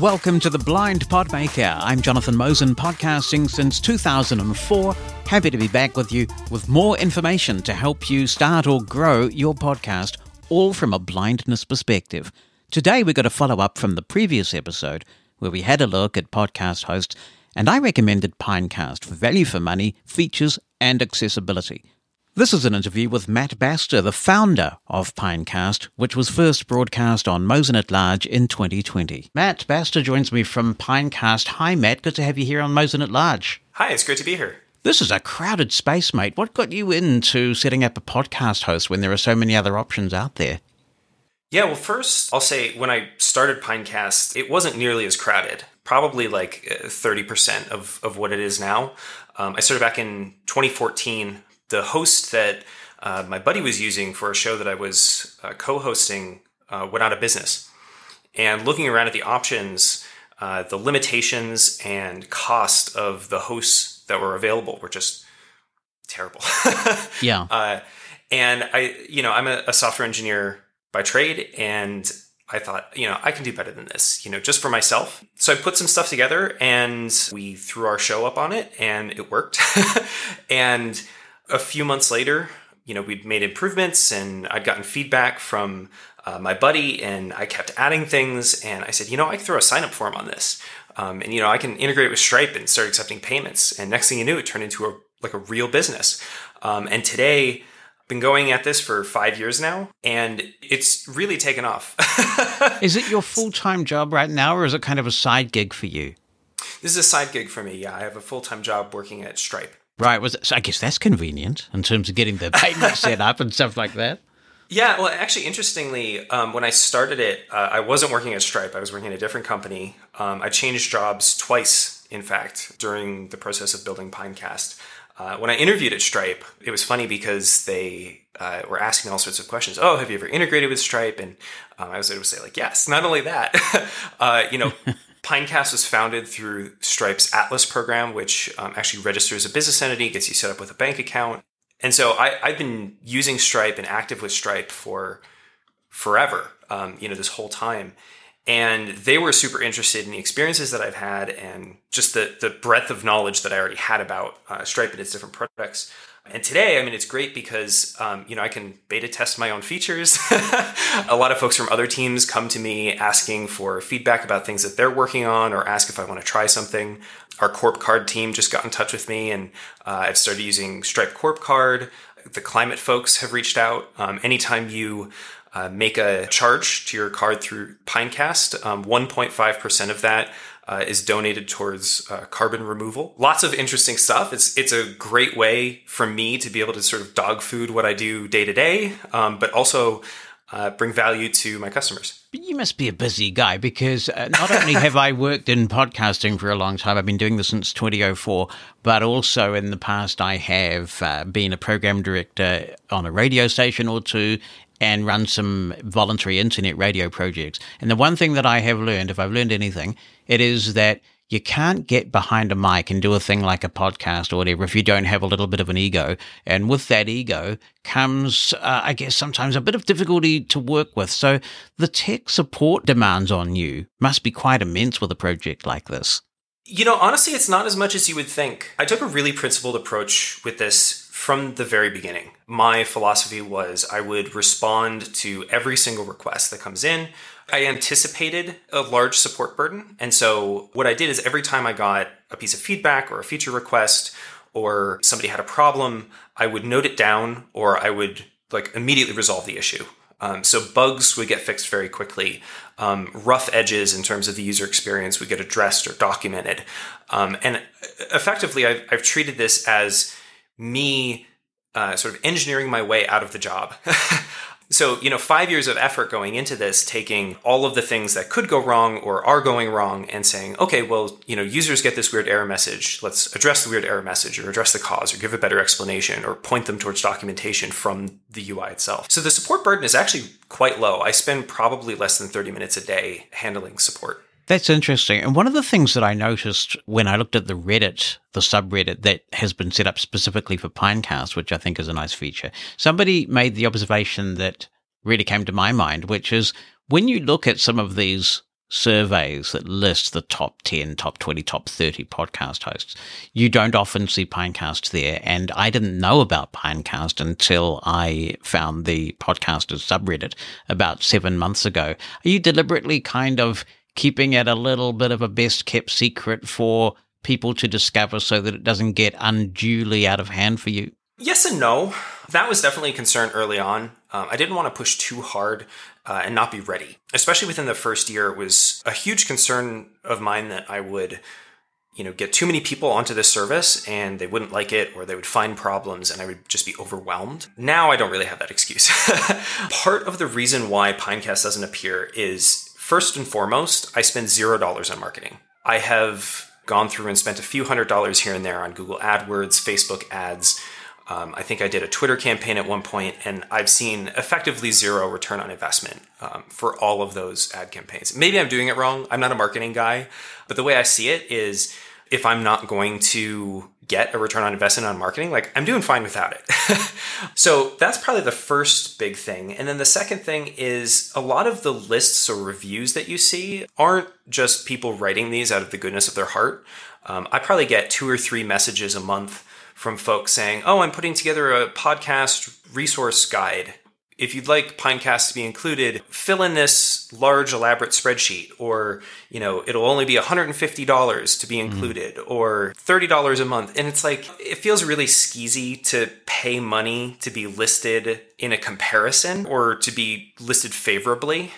Welcome to The Blind Podmaker. I'm Jonathan Mosen, podcasting since 2004. Happy to be back with you with more information to help you start or grow your podcast, all from a blindness perspective. Today, we're going to follow up from the previous episode where we had a look at podcast hosts, and I recommended Pinecast for value for money, features, and accessibility. This is an interview with Matt Basta, the founder of Pinecast, which was first broadcast on Mosen at Large in 2020. Matt Basta joins me from Pinecast. Hi, Matt. Good to have you here on Mosen at Large. Hi, it's great to be here. This is a crowded space, mate. What got you into setting up a podcast host when there are so many other options out there? Yeah, well, first, I'll say when I started Pinecast, it wasn't nearly as crowded, probably like 30% of, of what it is now. Um, I started back in 2014 the host that uh, my buddy was using for a show that I was uh, co-hosting uh, went out of business. And looking around at the options, uh, the limitations and cost of the hosts that were available were just terrible. yeah. Uh, and I, you know, I'm a, a software engineer by trade, and I thought, you know, I can do better than this, you know, just for myself. So I put some stuff together and we threw our show up on it and it worked. and a few months later, you know, we'd made improvements and I'd gotten feedback from uh, my buddy and I kept adding things. And I said, you know, I can throw a sign up form on this. Um, and, you know, I can integrate with Stripe and start accepting payments. And next thing you knew, it turned into a, like a real business. Um, and today, I've been going at this for five years now and it's really taken off is it your full-time job right now or is it kind of a side gig for you this is a side gig for me yeah i have a full-time job working at stripe Right. Was so I guess that's convenient in terms of getting the payment set up and stuff like that. Yeah, well, actually, interestingly, um, when I started it, uh, I wasn't working at Stripe. I was working at a different company. Um, I changed jobs twice, in fact, during the process of building Pinecast. Uh, when I interviewed at Stripe, it was funny because they uh, were asking all sorts of questions. Oh, have you ever integrated with Stripe? And um, I was able to say, like, yes. Not only that, uh, you know, Pinecast was founded through Stripe's Atlas program, which um, actually registers a business entity, gets you set up with a bank account. And so I, have been using Stripe and active with Stripe for forever, um, you know, this whole time. And they were super interested in the experiences that I've had and just the, the breadth of knowledge that I already had about uh, Stripe and its different products. And today, I mean, it's great because um, you know I can beta test my own features. a lot of folks from other teams come to me asking for feedback about things that they're working on, or ask if I want to try something. Our Corp Card team just got in touch with me, and uh, I've started using Stripe Corp Card. The climate folks have reached out. Um, anytime you uh, make a charge to your card through Pinecast, um, 1.5% of that uh, is donated towards uh, carbon removal. Lots of interesting stuff. It's it's a great way for me to be able to sort of dog food what I do day to day, um, but also uh, bring value to my customers. But you must be a busy guy because uh, not only have I worked in podcasting for a long time, I've been doing this since 2004, but also in the past I have uh, been a program director on a radio station or two and run some voluntary internet radio projects. And the one thing that I have learned, if I've learned anything, it is that you can't get behind a mic and do a thing like a podcast or whatever if you don't have a little bit of an ego. And with that ego comes, uh, I guess, sometimes a bit of difficulty to work with. So the tech support demands on you must be quite immense with a project like this. You know, honestly, it's not as much as you would think. I took a really principled approach with this from the very beginning. My philosophy was I would respond to every single request that comes in. I anticipated a large support burden. And so what I did is every time I got a piece of feedback or a feature request or somebody had a problem, I would note it down or I would like immediately resolve the issue. Um, so bugs would get fixed very quickly. Um, rough edges in terms of the user experience would get addressed or documented. Um, and effectively, I've, I've treated this as me uh, sort of engineering my way out of the job. so, you know, five years of effort going into this, taking all of the things that could go wrong or are going wrong and saying, okay, well, you know, users get this weird error message. Let's address the weird error message or address the cause or give a better explanation or point them towards documentation from the UI itself. So the support burden is actually quite low. I spend probably less than 30 minutes a day handling support. That's interesting. And one of the things that I noticed when I looked at the Reddit, the subreddit that has been set up specifically for Pinecast, which I think is a nice feature, somebody made the observation that really came to my mind, which is when you look at some of these surveys that list the top 10, top 20, top 30 podcast hosts. You don't often see Pinecast there. And I didn't know about Pinecast until I found the podcasters subreddit about seven months ago. Are you deliberately kind of keeping it a little bit of a best kept secret for people to discover so that it doesn't get unduly out of hand for you? Yes and no. That was definitely a concern early on. Um, I didn't want to push too hard uh, and not be ready. Especially within the first year, it was a huge concern of mine that I would, you know, get too many people onto this service and they wouldn't like it or they would find problems and I would just be overwhelmed. Now I don't really have that excuse. Part of the reason why Pinecast doesn't appear is first and foremost, I spend zero dollars on marketing. I have gone through and spent a few hundred dollars here and there on Google AdWords, Facebook ads um, I think I did a Twitter campaign at one point, and I've seen effectively zero return on investment um, for all of those ad campaigns. Maybe I'm doing it wrong. I'm not a marketing guy, but the way I see it is if I'm not going to get a return on investment on marketing, like I'm doing fine without it. so that's probably the first big thing. And then the second thing is a lot of the lists or reviews that you see aren't just people writing these out of the goodness of their heart. Um, I probably get two or three messages a month from folks saying, "Oh, I'm putting together a podcast resource guide. If you'd like Pinecast to be included, fill in this large elaborate spreadsheet or, you know, it'll only be $150 to be mm-hmm. included mm. or $30 a month." And it's like it feels really skeezy to pay money to be listed in a comparison or to be listed favorably.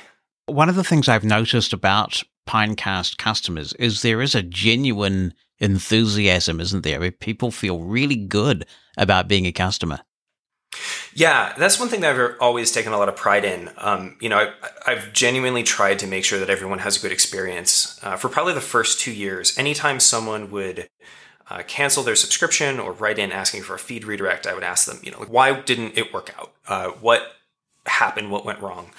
One of the things I've noticed about Pinecast customers is there is a genuine enthusiasm, isn't there? People feel really good about being a customer. Yeah, that's one thing that I've always taken a lot of pride in. Um, you know, I, have genuinely tried to make sure that everyone has a good experience. Uh, for probably the first two years, anytime someone would uh, cancel their subscription or write in asking for a feed redirect, I would ask them, you know, why didn't it work out? Uh, what happened? What went wrong?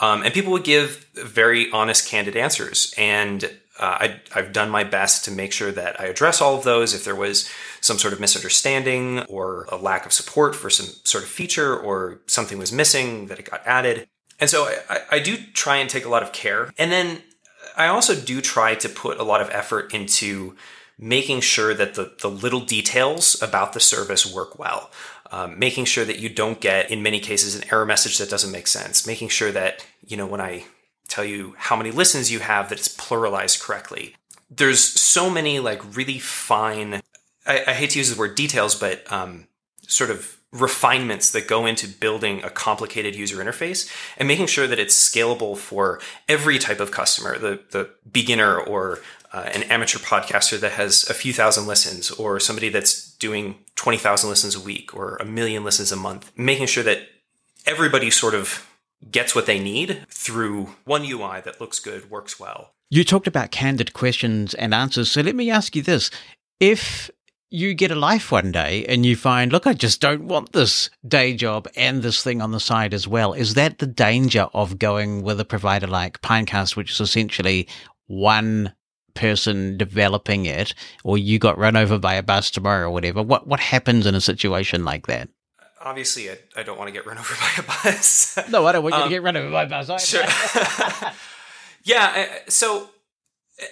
Um, and people would give very honest, candid answers. And uh, I, I've done my best to make sure that I address all of those. If there was some sort of misunderstanding or a lack of support for some sort of feature or something was missing, that it got added. And so I, I do try and take a lot of care. And then I also do try to put a lot of effort into making sure that the, the little details about the service work well. Um, making sure that you don't get, in many cases, an error message that doesn't make sense. Making sure that, you know, when I tell you how many listens you have that it's pluralized correctly. There's so many like really fine, I, I hate to use the word details, but um, sort of refinements that go into building a complicated user interface and making sure that it's scalable for every type of customer, the, the beginner or uh, an amateur podcaster that has a few thousand listens or somebody that's doing 20,000 listens a week or a million listens a month, making sure that everybody sort of gets what they need through one UI that looks good, works well. You talked about candid questions and answers. So let me ask you this. If you get a life one day and you find, look, I just don't want this day job and this thing on the side as well. Is that the danger of going with a provider like Pinecast, which is essentially one person developing it, or you got run over by a bus tomorrow or whatever? What what happens in a situation like that? Obviously I, I don't want to get run over by a bus. no, I don't want you um, to get run over by a bus. Either. Sure. yeah. So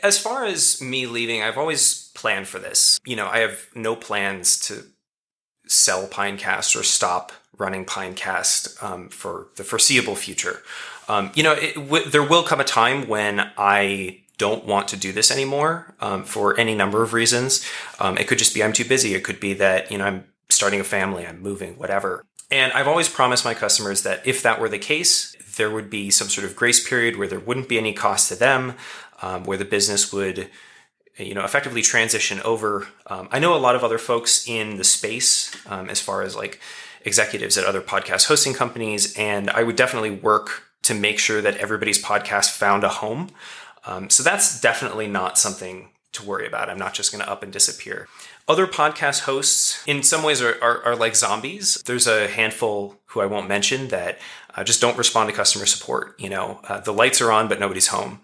as far as me leaving, I've always planned for this. You know, I have no plans to sell Pinecast or stop running Pinecast um, for the foreseeable future. Um, you know, it, w- there will come a time when I don't want to do this anymore um, for any number of reasons. Um, it could just be I'm too busy. It could be that you know I'm starting a family, I'm moving, whatever. And I've always promised my customers that if that were the case, there would be some sort of grace period where there wouldn't be any cost to them, um, where the business would, you know, effectively transition over. Um, I know a lot of other folks in the space, um, as far as like executives at other podcast hosting companies, and I would definitely work to make sure that everybody's podcast found a home. Um, so that's definitely not something to worry about. I'm not just going to up and disappear. Other podcast hosts, in some ways, are, are, are, like zombies. There's a handful who I won't mention that uh, just don't respond to customer support. You know, uh, the lights are on, but nobody's home.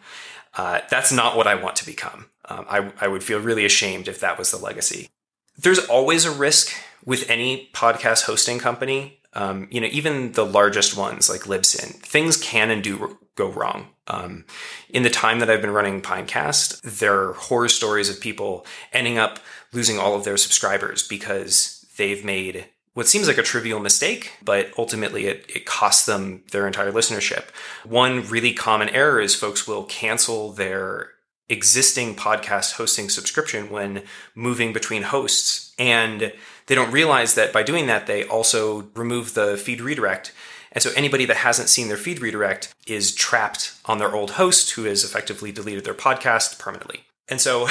Uh, that's not what I want to become. Um, I, I would feel really ashamed if that was the legacy. There's always a risk with any podcast hosting company Um, you know, even the largest ones like Libsyn, things can and do go wrong. Um, in the time that I've been running Pinecast, there are horror stories of people ending up losing all of their subscribers because they've made what seems like a trivial mistake, but ultimately it, it costs them their entire listenership. One really common error is folks will cancel their existing podcast hosting subscription when moving between hosts. And they don't realize that by doing that, they also remove the feed redirect. And so anybody that hasn't seen their feed redirect is trapped on their old host who has effectively deleted their podcast permanently. And so,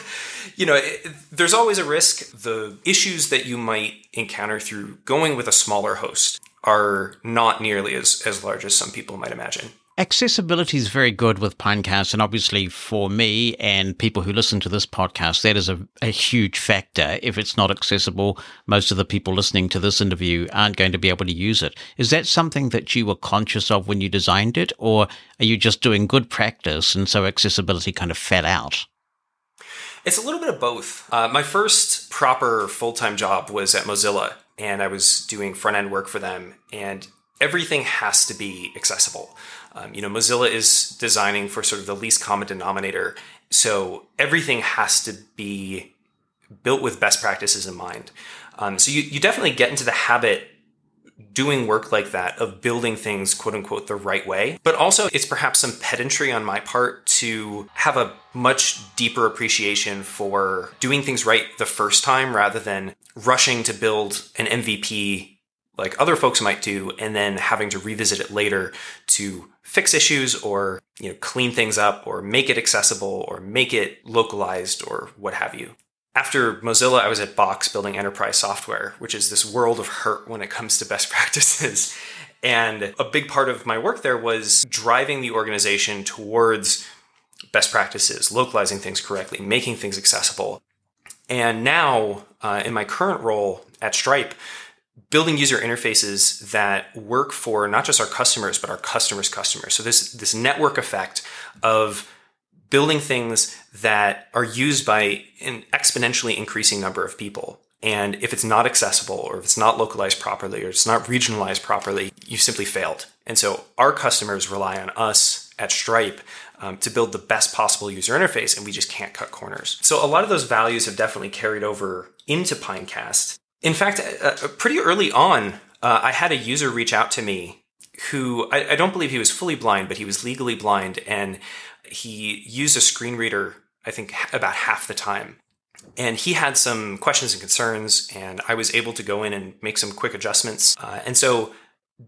you know, it, there's always a risk. The issues that you might encounter through going with a smaller host are not nearly as, as large as some people might imagine. Accessibility is very good with Pinecast, and obviously for me and people who listen to this podcast, that is a, a, huge factor. If it's not accessible, most of the people listening to this interview aren't going to be able to use it. Is that something that you were conscious of when you designed it, or are you just doing good practice and so accessibility kind of fell out? It's a little bit of both. Uh, my first proper full time job was at Mozilla, and I was doing front end work for them, and everything has to be accessible. Um, you know, Mozilla is designing for sort of the least common denominator. So everything has to be built with best practices in mind. Um, so you, you definitely get into the habit doing work like that of building things quote unquote the right way. But also it's perhaps some pedantry on my part to have a much deeper appreciation for doing things right the first time rather than rushing to build an mvp like other folks might do and then having to revisit it later to fix issues or you know clean things up or make it accessible or make it localized or what have you after mozilla i was at box building enterprise software which is this world of hurt when it comes to best practices. And a big part of my work there was driving the organization towards best practices localizing things correctly making things accessible. And now uh, in my current role at stripe building user interfaces that work for not just our customers but our customers customers. So this this network effect of building things that are used by an exponentially increasing number of people. And if it's not accessible or if it's not localized properly or it's not regionalized properly you simply failed. And so our customers rely on us at stripe um, to build the best possible user interface and we just can't cut corners. So a lot of those values have definitely carried over into pinecast. In fact, uh, uh, pretty early on, uh, I had a user reach out to me who I, I, don't believe he was fully blind, but he was legally blind, and he used a screen reader. I think about half the time. And he had some questions and concerns, and I was able to go in and make some quick adjustments. Uh, and so,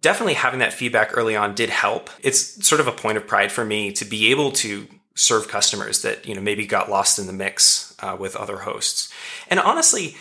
definitely having that feedback early on did help. It's sort of a point of pride for me to be able to serve customers that you know maybe got lost in the mix uh, with other hosts. And honestly,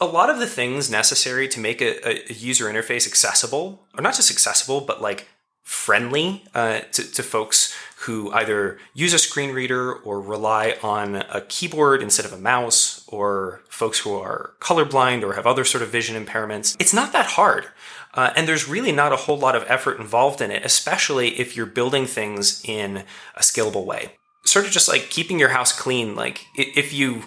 a lot of the things necessary to make a, a user interface accessible, or not just accessible, but like friendly uh, to, to folks who either use a screen reader or rely on a keyboard instead of a mouse, or folks who are colorblind or have other sort of vision impairments. It's not that hard. Uh, and there's really not a whole lot of effort involved in it, especially if you're building things in a scalable way. Sort of just like keeping your house clean. Like if you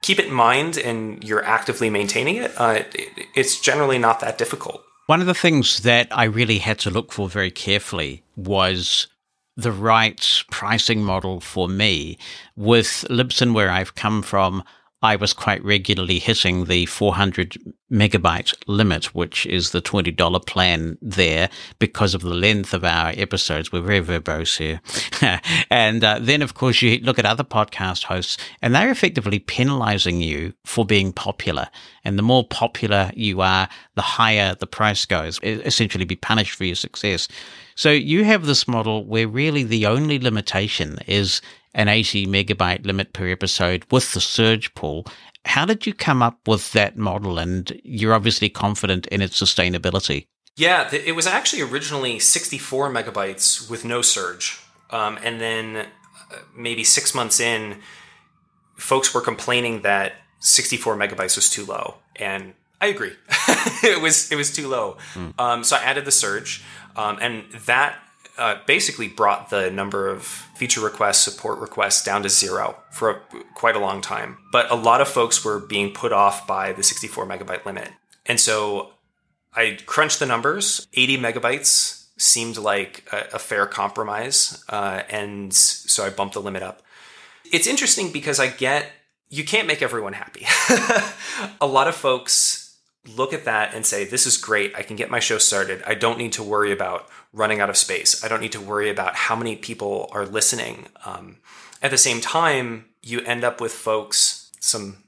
keep it in mind and you're actively maintaining it, uh, it, it's generally not that difficult. One of the things that I really had to look for very carefully was the right pricing model for me. With Libsyn, where I've come from, I was quite regularly hitting the 400 megabyte limit, which is the $20 plan there because of the length of our episodes. We're very verbose here. and uh, then, of course, you look at other podcast hosts and they're effectively penalizing you for being popular. And the more popular you are, the higher the price goes, essentially be punished for your success. So you have this model where really the only limitation is an 80 megabyte limit per episode with the surge pool. How did you come up with that model? And you're obviously confident in its sustainability. Yeah, it was actually originally 64 megabytes with no surge. Um, and then uh, maybe six months in, folks were complaining that 64 megabytes was too low. And I agree. it was it was too low. Mm. Um, so I added the surge, um, and that uh, basically brought the number of feature requests, support requests down to zero for a, quite a long time. But a lot of folks were being put off by the 64 megabyte limit. And so I crunched the numbers. 80 megabytes seemed like a, a fair compromise, uh, and so I bumped the limit up. It's interesting because I get you can't make everyone happy. a lot of folks look at that and say, This is great. I can get my show started. I don't need to worry about running out of space. I don't need to worry about how many people are listening. Um, at the same time, you end up with folks, some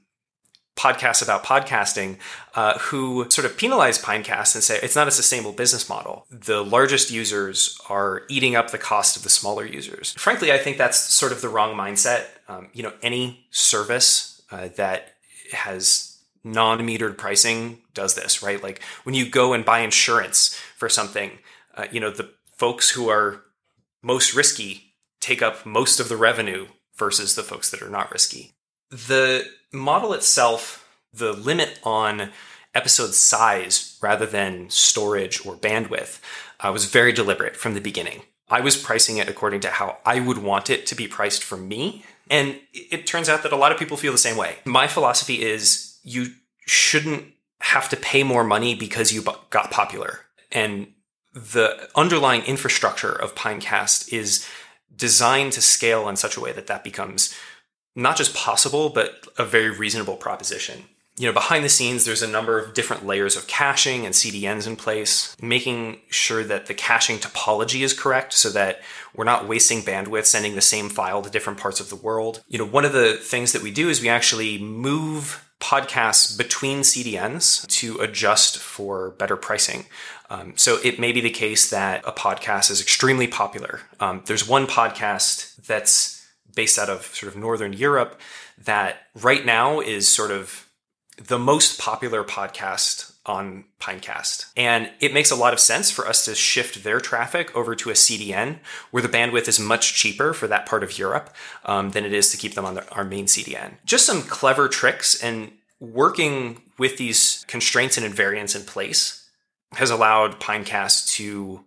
podcasts about podcasting, uh, who sort of penalize Pinecast and say it's not a sustainable business model. The largest users are eating up the cost of the smaller users. Frankly, I think that's sort of the wrong mindset. Um, you know, any service uh, that has non-metered pricing does this, right? Like when you go and buy insurance for something, uh, you know, the folks who are most risky take up most of the revenue versus the folks that are not risky. The model itself, the limit on episode size rather than storage or bandwidth, uh, was very deliberate from the beginning. I was pricing it according to how I would want it to be priced for me. And it turns out that a lot of people feel the same way. My philosophy is you shouldn't have to pay more money because you got popular. And the underlying infrastructure of Pinecast is designed to scale in such a way that that becomes not just possible, but a very reasonable proposition. You know, behind the scenes, there's a number of different layers of caching and CDNs in place, making sure that the caching topology is correct so that we're not wasting bandwidth sending the same file to different parts of the world. You know, one of the things that we do is we actually move podcasts between CDNs to adjust for better pricing. Um, so it may be the case that a podcast is extremely popular. Um, there's one podcast that's based out of sort of Northern Europe that right now is sort of the most popular podcast on Pinecast. And it makes a lot of sense for us to shift their traffic over to a CDN where the bandwidth is much cheaper for that part of Europe um, than it is to keep them on the, our main CDN. Just some clever tricks and working with these constraints and invariants in place has allowed Pinecast to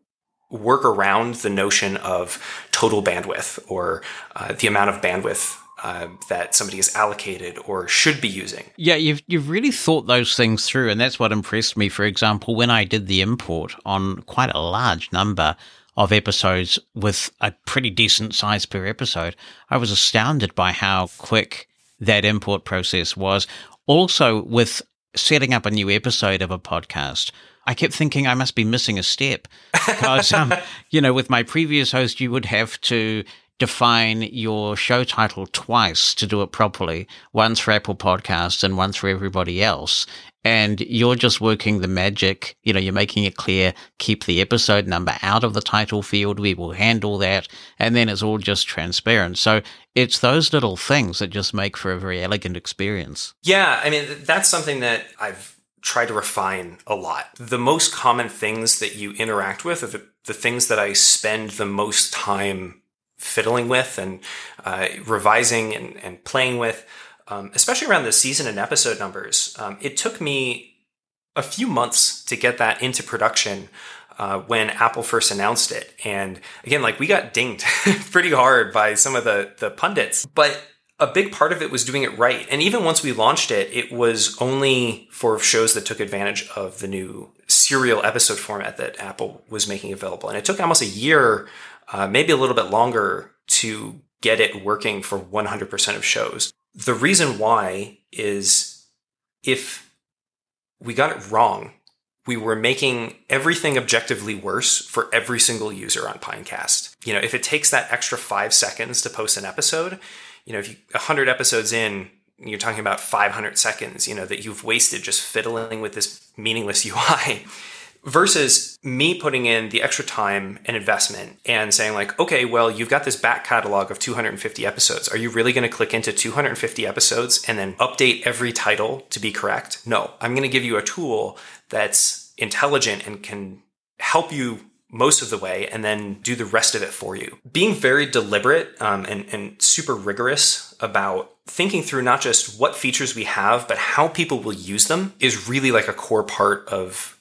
work around the notion of total bandwidth or uh, the amount of bandwidth uh, that somebody is allocated or should be using. Yeah, you've you've really thought those things through, and that's what impressed me. For example, when I did the import on quite a large number of episodes with a pretty decent size per episode, I was astounded by how quick that import process was. Also, with setting up a new episode of a podcast, I kept thinking I must be missing a step because, um, you know, with my previous host, you would have to define your show title twice to do it properly once for Apple Podcasts and once for everybody else. And you're just working the magic, you know, you're making it clear, keep the episode number out of the title field. We will handle that. And then it's all just transparent. So it's those little things that just make for a very elegant experience. Yeah. I mean, that's something that I've try to refine a lot. The most common things that you interact with are the, the things that I spend the most time fiddling with and uh, revising and, and, playing with, um, especially around the season and episode numbers. Um, it took me a few months to get that into production. Uh, when Apple first announced it, and again, like we got dinged pretty hard by some of the the pundits, but a big part of it was doing it right. And even once we launched it, it was only for shows that took advantage of the new serial episode format that Apple was making available. And it took almost a year, uh, maybe a little bit longer, to get it working for 100% of shows. The reason why is if we got it wrong, we were making everything objectively worse for every single user on Pinecast. You know, if it takes that extra five seconds to post an episode, you know, if you 100 episodes in, you're talking about 500 seconds, you know, that you've wasted just fiddling with this meaningless UI versus me putting in the extra time and investment and saying like okay well you've got this back catalog of 250 episodes. Are you really going to click into 250 episodes and then update every title to be correct? No. I'm going to give you a tool that's intelligent and can help you most of the way and then do the rest of it for you. Being very deliberate um, and, and super rigorous about thinking through not just what features we have, but how people will use them is really like a core part of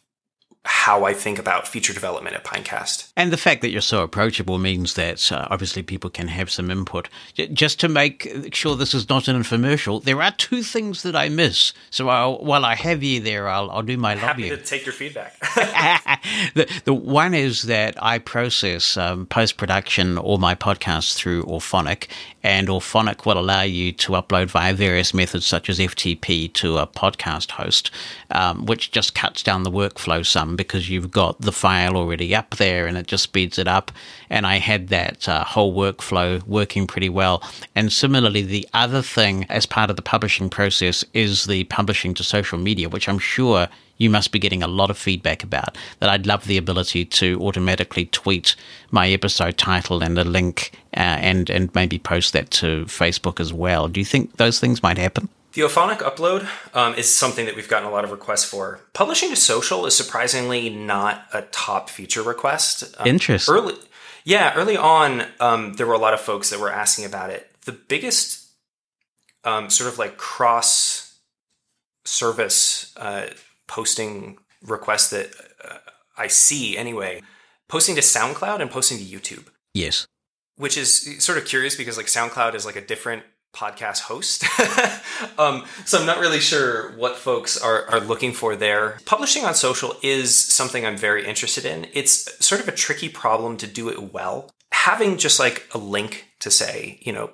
how I think about feature development at Pinecast. And the fact that you're so approachable means that uh, obviously people can have some input. Just to make sure this is not an infomercial, there are two things that I miss. So I'll, while I have you there, I'll, I'll do my Happy to take your feedback. the, the one is that I process um, post production all my podcasts through Auphonic, and Auphonic will allow you to upload via various methods such as FTP to a podcast host, um, which just cuts down the workflow some because you've got the file already up there and it just speeds it up. And I had that uh, whole workflow working pretty well. And similarly, the other thing as part of the publishing process is the publishing to social media, which I'm sure you must be getting a lot of feedback about. That I'd love the ability to automatically tweet my episode title and a link uh, and, and maybe post that to Facebook as well. Do you think those things might happen? The Auphonic upload um, is something that we've gotten a lot of requests for. Publishing to social is surprisingly not a top feature request. Um, Interesting. Early, yeah, early on, um, there were a lot of folks that were asking about it. The biggest um, sort of like cross service uh, posting request that uh, I see anyway, posting to SoundCloud and posting to YouTube. Yes. Which is sort of curious because like SoundCloud is like a different podcast host. um, so I'm not really sure what folks are, are looking for there. Publishing on social is something I'm very interested in. It's sort of a tricky problem to do it well. Having just like a link to say, you know,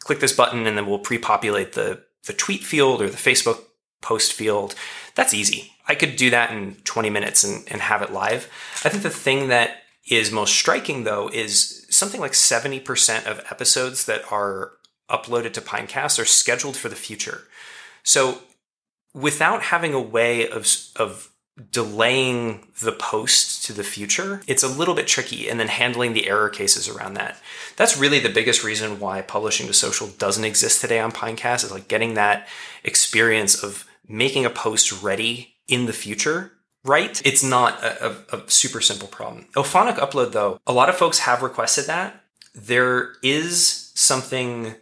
click this button and then we'll pre-populate the the tweet field or the Facebook post field. That's easy. I could do that in 20 minutes and, and have it live. I think the thing that is most striking though is something like 70% of episodes that are uploaded to Pinecast are scheduled for the future. So without having a way of, of delaying the post to the future, it's a little bit tricky and then handling the error cases around that. That's really the biggest reason why publishing to social doesn't exist today on Pinecast is like getting that experience of making a post ready in the future right. It's not a, a, a super simple problem. Auphonic upload though, a lot of folks have requested that. There is something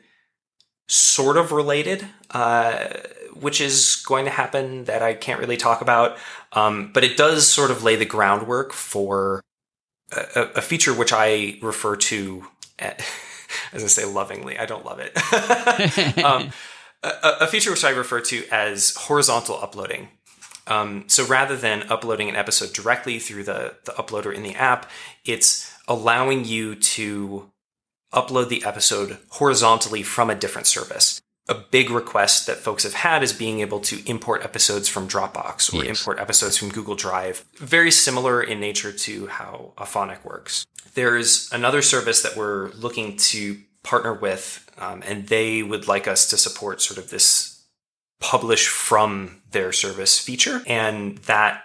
sort of related, uh, which is going to happen that I can't really talk about. Um, but it does sort of lay the groundwork for a, a feature which I refer to, as I say lovingly, I don't love it. um, a, a, feature which I refer to as horizontal uploading. Um, so rather than uploading an episode directly through the, the uploader in the app, it's allowing you to upload the episode horizontally from a different service. A big request that folks have had is being able to import episodes from Dropbox or yes. import episodes from Google Drive. Very similar in nature to how Auphonic works. There's another service that we're looking to partner with, um, and they would like us to support sort of this publish from their service feature. And that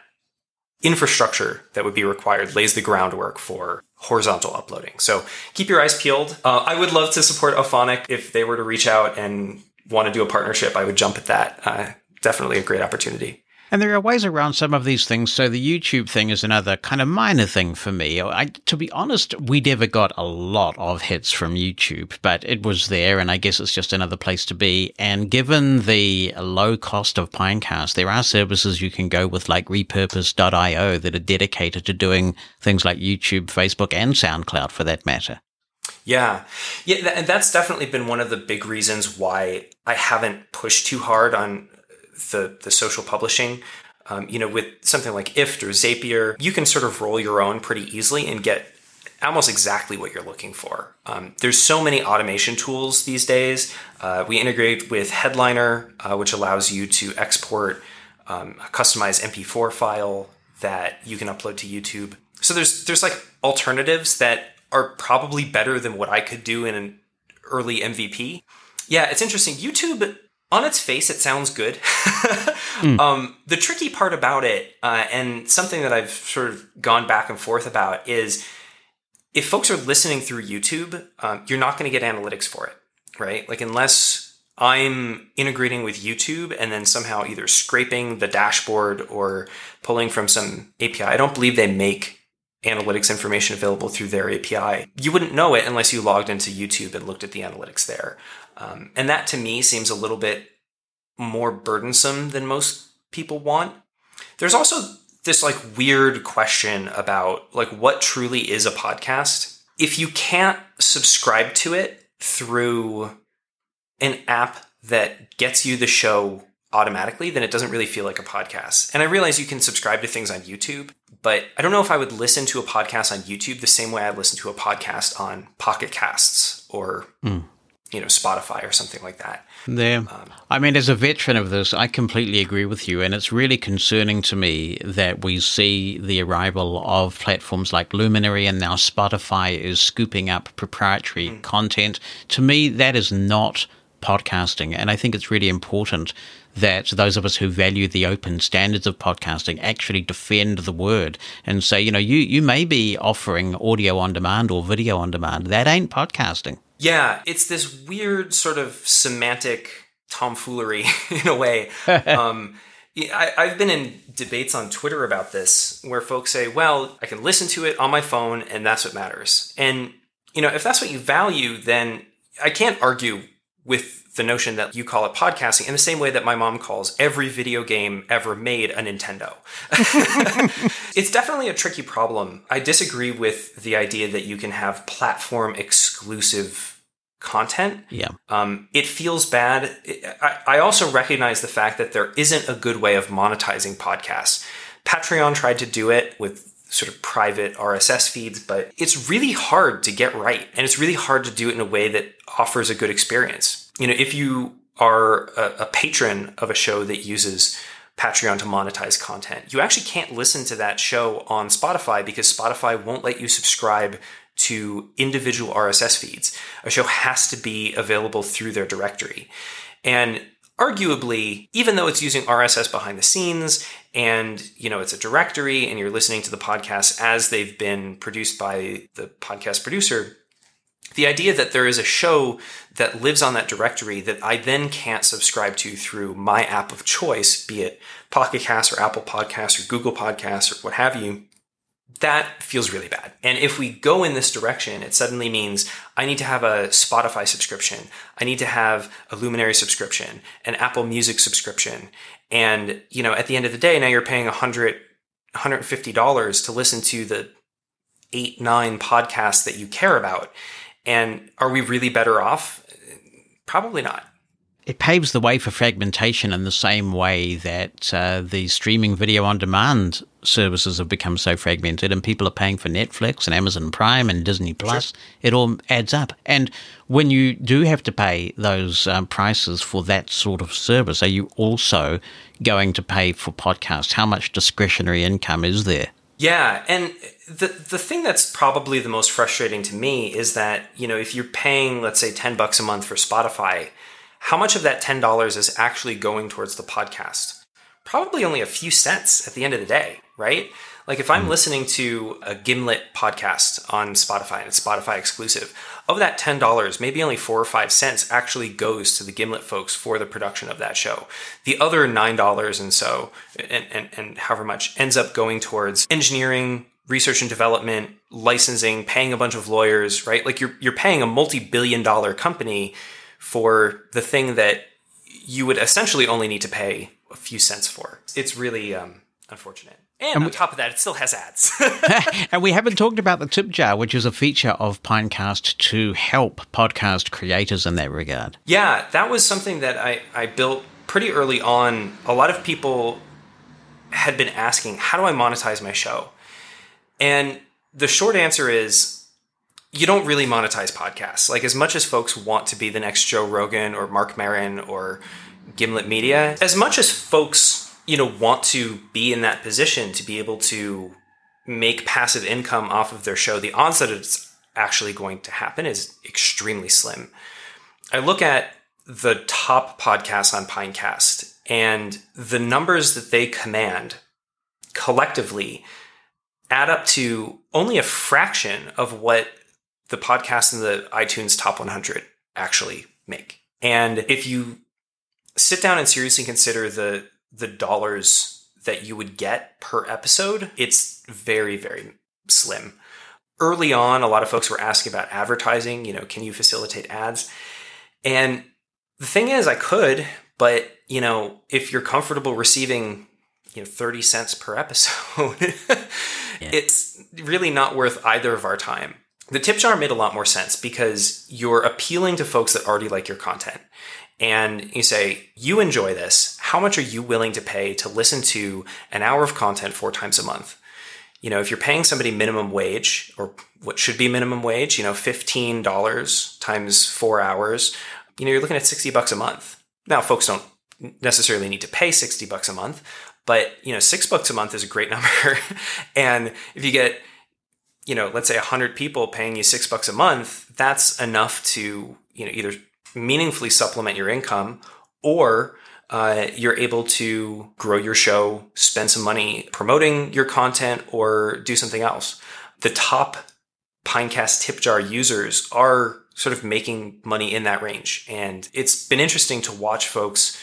infrastructure that would be required lays the groundwork for horizontal uploading. So keep your eyes peeled. Uh, I would love to support Auphonic if they were to reach out and want to do a partnership. I would jump at that. Uh, definitely a great opportunity. And there are ways around some of these things. So the YouTube thing is another kind of minor thing for me. I, to be honest, we never got a lot of hits from YouTube, but it was there, and I guess it's just another place to be. And given the low cost of Pinecast, there are services you can go with like repurpose.io that are dedicated to doing things like YouTube, Facebook, and SoundCloud for that matter. Yeah. Yeah. And that's definitely been one of the big reasons why I haven't pushed too hard on the the social publishing. Um, you know, with something like IFT or Zapier, you can sort of roll your own pretty easily and get almost exactly what you're looking for. Um, there's so many automation tools these days. Uh, we integrate with Headliner, uh, which allows you to export um, a customized MP4 file that you can upload to YouTube. So there's there's like alternatives that are probably better than what I could do in an early MVP. Yeah, it's interesting. YouTube on its face, it sounds good. mm. um, the tricky part about it, uh, and something that I've sort of gone back and forth about, is if folks are listening through YouTube, um, you're not going to get analytics for it, right? Like, unless I'm integrating with YouTube and then somehow either scraping the dashboard or pulling from some API, I don't believe they make analytics information available through their API. You wouldn't know it unless you logged into YouTube and looked at the analytics there. Um, and that to me seems a little bit more burdensome than most people want. There's also this like weird question about like what truly is a podcast. If you can't subscribe to it through an app that gets you the show automatically, then it doesn't really feel like a podcast. And I realize you can subscribe to things on YouTube, but I don't know if I would listen to a podcast on YouTube the same way I listen to a podcast on Pocket Casts or mm. You know Spotify or something like that. There, um, I mean, as a veteran of this, I completely agree with you, and it's really concerning to me that we see the arrival of platforms like Luminary and now Spotify is scooping up proprietary mm. content. To me, that is not podcasting, and I think it's really important that those of us who value the open standards of podcasting actually defend the word and say, you know, you, you may be offering audio on demand or video on demand. That ain't podcasting. Yeah, it's this weird sort of semantic tomfoolery in a way. um, I, I've been in debates on Twitter about this where folks say, well, I can listen to it on my phone and that's what matters. And, you know, if that's what you value, then I can't argue with the notion that you call it podcasting in the same way that my mom calls every video game ever made a Nintendo. it's definitely a tricky problem. I disagree with the idea that you can have platform exclusive content. Yeah. Um, it feels bad. I, I also recognize the fact that there isn't a good way of monetizing podcasts. Patreon tried to do it with sort of private RSS feeds, but it's really hard to get right. And it's really hard to do it in a way that offers a good experience you know, if you are a, a patron of a show that uses Patreon to monetize content, you actually can't listen to that show on Spotify because Spotify won't let you subscribe to individual RSS feeds. A show has to be available through their directory. And arguably, even though it's using RSS behind the scenes and, you know, it's a directory and you're listening to the podcasts as they've been produced by the podcast producer, the idea that there is a show that lives on that directory that I then can't subscribe to through my app of choice, be it Pocket Cast or Apple Podcasts or Google Podcasts or what have you, that feels really bad. And if we go in this direction, it suddenly means I need to have a Spotify subscription, I need to have a Luminary subscription, an Apple Music subscription. And, you know, at the end of the day, now you're paying 100 $150 to listen to the eight, nine podcasts that you care about. And are we really better off? Probably not. It paves the way for fragmentation in the same way that uh, the streaming video on demand services have become so fragmented and people are paying for Netflix and Amazon Prime and Disney Plus. Sure. It all adds up. And when you do have to pay those um, prices for that sort of service, are you also going to pay for podcasts? How much discretionary income is there? Yeah, and the the thing that's probably the most frustrating to me is that, you know, if you're paying let's say 10 bucks a month for Spotify, how much of that $10 is actually going towards the podcast? Probably only a few cents at the end of the day, right? Like if I'm mm. listening to a Gimlet podcast on Spotify and it's Spotify exclusive, of that $10, maybe only four or five cents actually goes to the Gimlet folks for the production of that show. The other $9 and so, and, and, and however much ends up going towards engineering, research and development, licensing, paying a bunch of lawyers, right? Like you're, you're paying a multi-billion dollar company for the thing that you would essentially only need to pay a few cents for. It's really um, unfortunate. And, and on we, top of that, it still has ads. and we haven't talked about the tip jar, which is a feature of Pinecast to help podcast creators in that regard. Yeah, that was something that I, I built pretty early on. A lot of people had been asking, how do I monetize my show? And the short answer is you don't really monetize podcasts. Like, as much as folks want to be the next Joe Rogan or Mark Maron or Gimlet Media, as much as folks you know want to be in that position to be able to make passive income off of their show the odds that it's actually going to happen is extremely slim. I look at the top podcasts on pinecast and the numbers that they command collectively add up to only a fraction of what the podcast in the itunes top 100 actually make. And if you sit down and seriously consider the the dollars that you would get per episode, it's very, very slim. Early on, a lot of folks were asking about advertising. You know, can you facilitate ads? And the thing is, I could, but you know, if you're comfortable receiving you know 30 cents per episode yeah. it's really not worth either of our time the tip jar made a lot more sense because you're appealing to folks that already like your content and you say you enjoy this. How much are you willing to pay to listen to an hour of content four times a month? You know if you're paying somebody minimum wage or what should be minimum wage you know $15 times four hours you know you're looking at 60 bucks a month. Now folks don't necessarily need to pay 60 bucks a month but you know, six bucks a month is a great number. and if you get, you know, let's say hundred people paying you six bucks a month, that's enough to, you know, either meaningfully supplement your income or uh, you're able to grow your show, spend some money promoting your content, or do something else. The top Pinecast tip jar users are sort of making money in that range. And it's been interesting to watch folks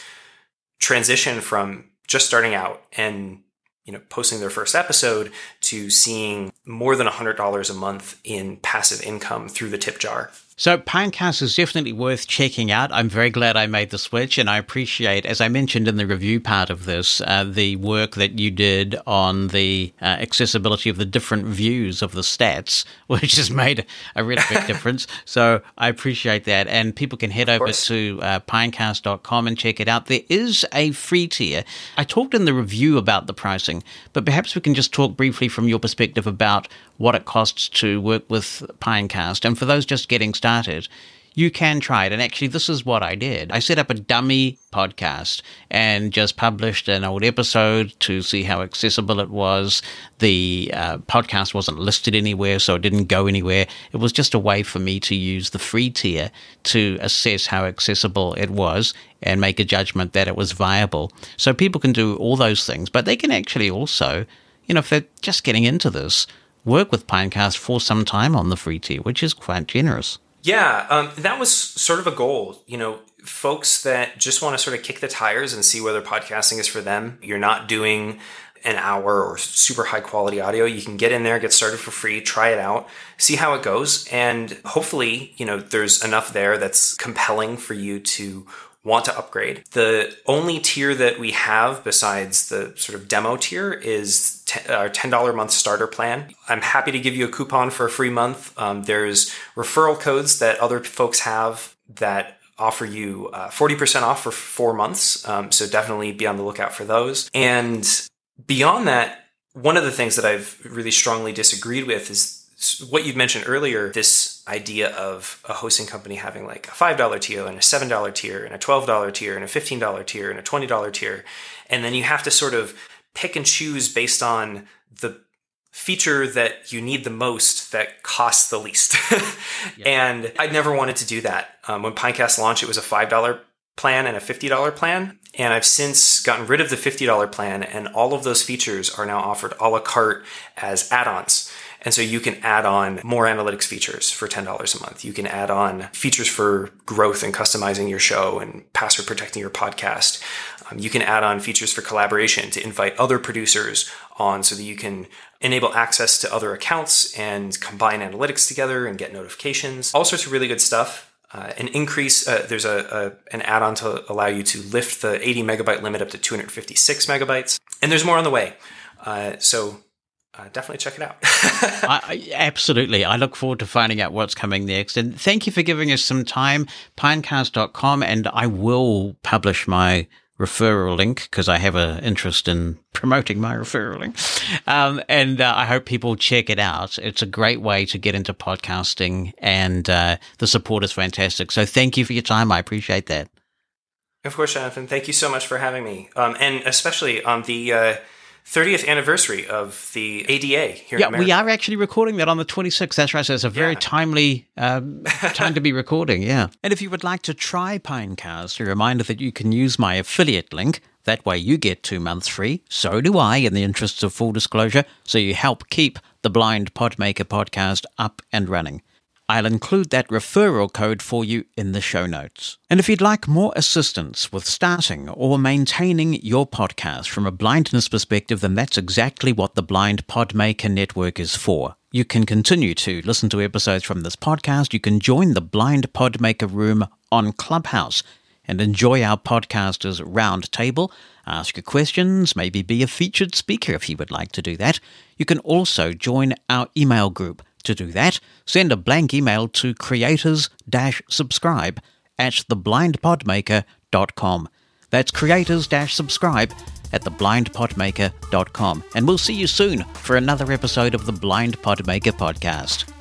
transition from just starting out and you know posting their first episode to seeing more than $100 a month in passive income through the tip jar so Pinecast is definitely worth checking out. I'm very glad I made the switch, and I appreciate, as I mentioned in the review part of this, uh, the work that you did on the uh, accessibility of the different views of the stats, which has made a really big difference. So I appreciate that, and people can head over to uh, pinecast.com and check it out. There is a free tier. I talked in the review about the pricing, but perhaps we can just talk briefly from your perspective about what it costs to work with Pinecast. And for those just getting started, you can try it. And actually, this is what I did. I set up a dummy podcast and just published an old episode to see how accessible it was. The uh, podcast wasn't listed anywhere, so it didn't go anywhere. It was just a way for me to use the free tier to assess how accessible it was and make a judgment that it was viable. So people can do all those things, but they can actually also, you know, if they're just getting into this, work with Pinecast for some time on the free tier, which is quite generous. Yeah, um, that was sort of a goal. You know, folks that just want to sort of kick the tires and see whether podcasting is for them. You're not doing an hour or super high quality audio. You can get in there, get started for free, try it out, see how it goes. And hopefully, you know, there's enough there that's compelling for you to want to upgrade. The only tier that we have besides the sort of demo tier is t- our $10 a month starter plan. I'm happy to give you a coupon for a free month. Um, there's referral codes that other folks have that offer you uh, 40% off for four months. Um, so definitely be on the lookout for those. And beyond that, one of the things that I've really strongly disagreed with is what you've mentioned earlier this idea of a hosting company having like a $5 tier and a $7 tier and a $12 tier and a $15 tier and a $20 tier. And then you have to sort of pick and choose based on the feature that you need the most that costs the least. yeah. And I'd never wanted to do that. Um, when Pinecast launched, it was a $5 plan and a $50 plan. And I've since gotten rid of the $50 plan, and all of those features are now offered a la carte as add ons. And so you can add on more analytics features for $10 a month. You can add on features for growth and customizing your show and password protecting your podcast. Um, you can add on features for collaboration to invite other producers on so that you can enable access to other accounts and combine analytics together and get notifications. All sorts of really good stuff. Uh, an increase, uh, there's a, a, an add-on to allow you to lift the 80 megabyte limit up to 256 megabytes, and there's more on the way. Uh, so uh, definitely check it out. I, absolutely. I look forward to finding out what's coming next. And thank you for giving us some time. Pinecast.com, and I will publish my referral link because I have an interest in promoting my referral link. Um, and uh, I hope people check it out. It's a great way to get into podcasting, and uh, the support is fantastic. So thank you for your time. I appreciate that. Of course, Jonathan. Thank you so much for having me. Um, and especially on the uh, 30th anniversary of the ADA here yeah, we are actually recording that on the 26th. That's right. So it's a very yeah. timely um, time to be recording. Yeah. And if you would like to try Pinecast, a reminder that you can use my affiliate link. That way you get two months free. So do I, in the interests of full disclosure. So you help keep the Blind Podmaker podcast up and running. I'll include that referral code for you in the show notes. And if you'd like more assistance with starting or maintaining your podcast from a blindness perspective, then that's exactly what the Blind Podmaker Network is for. You can continue to listen to episodes from this podcast. You can join the Blind Podmaker Room on Clubhouse. and enjoy our podcasters roundtable, ask your questions, maybe be a featured speaker if you would like to do that. You can also join our email group. To do that, send a blank email to creators subscribe at theblindpodmaker.com. That's creators subscribe at theblindpodmaker.com. And we'll see you soon for another episode of the Blind Podmaker podcast.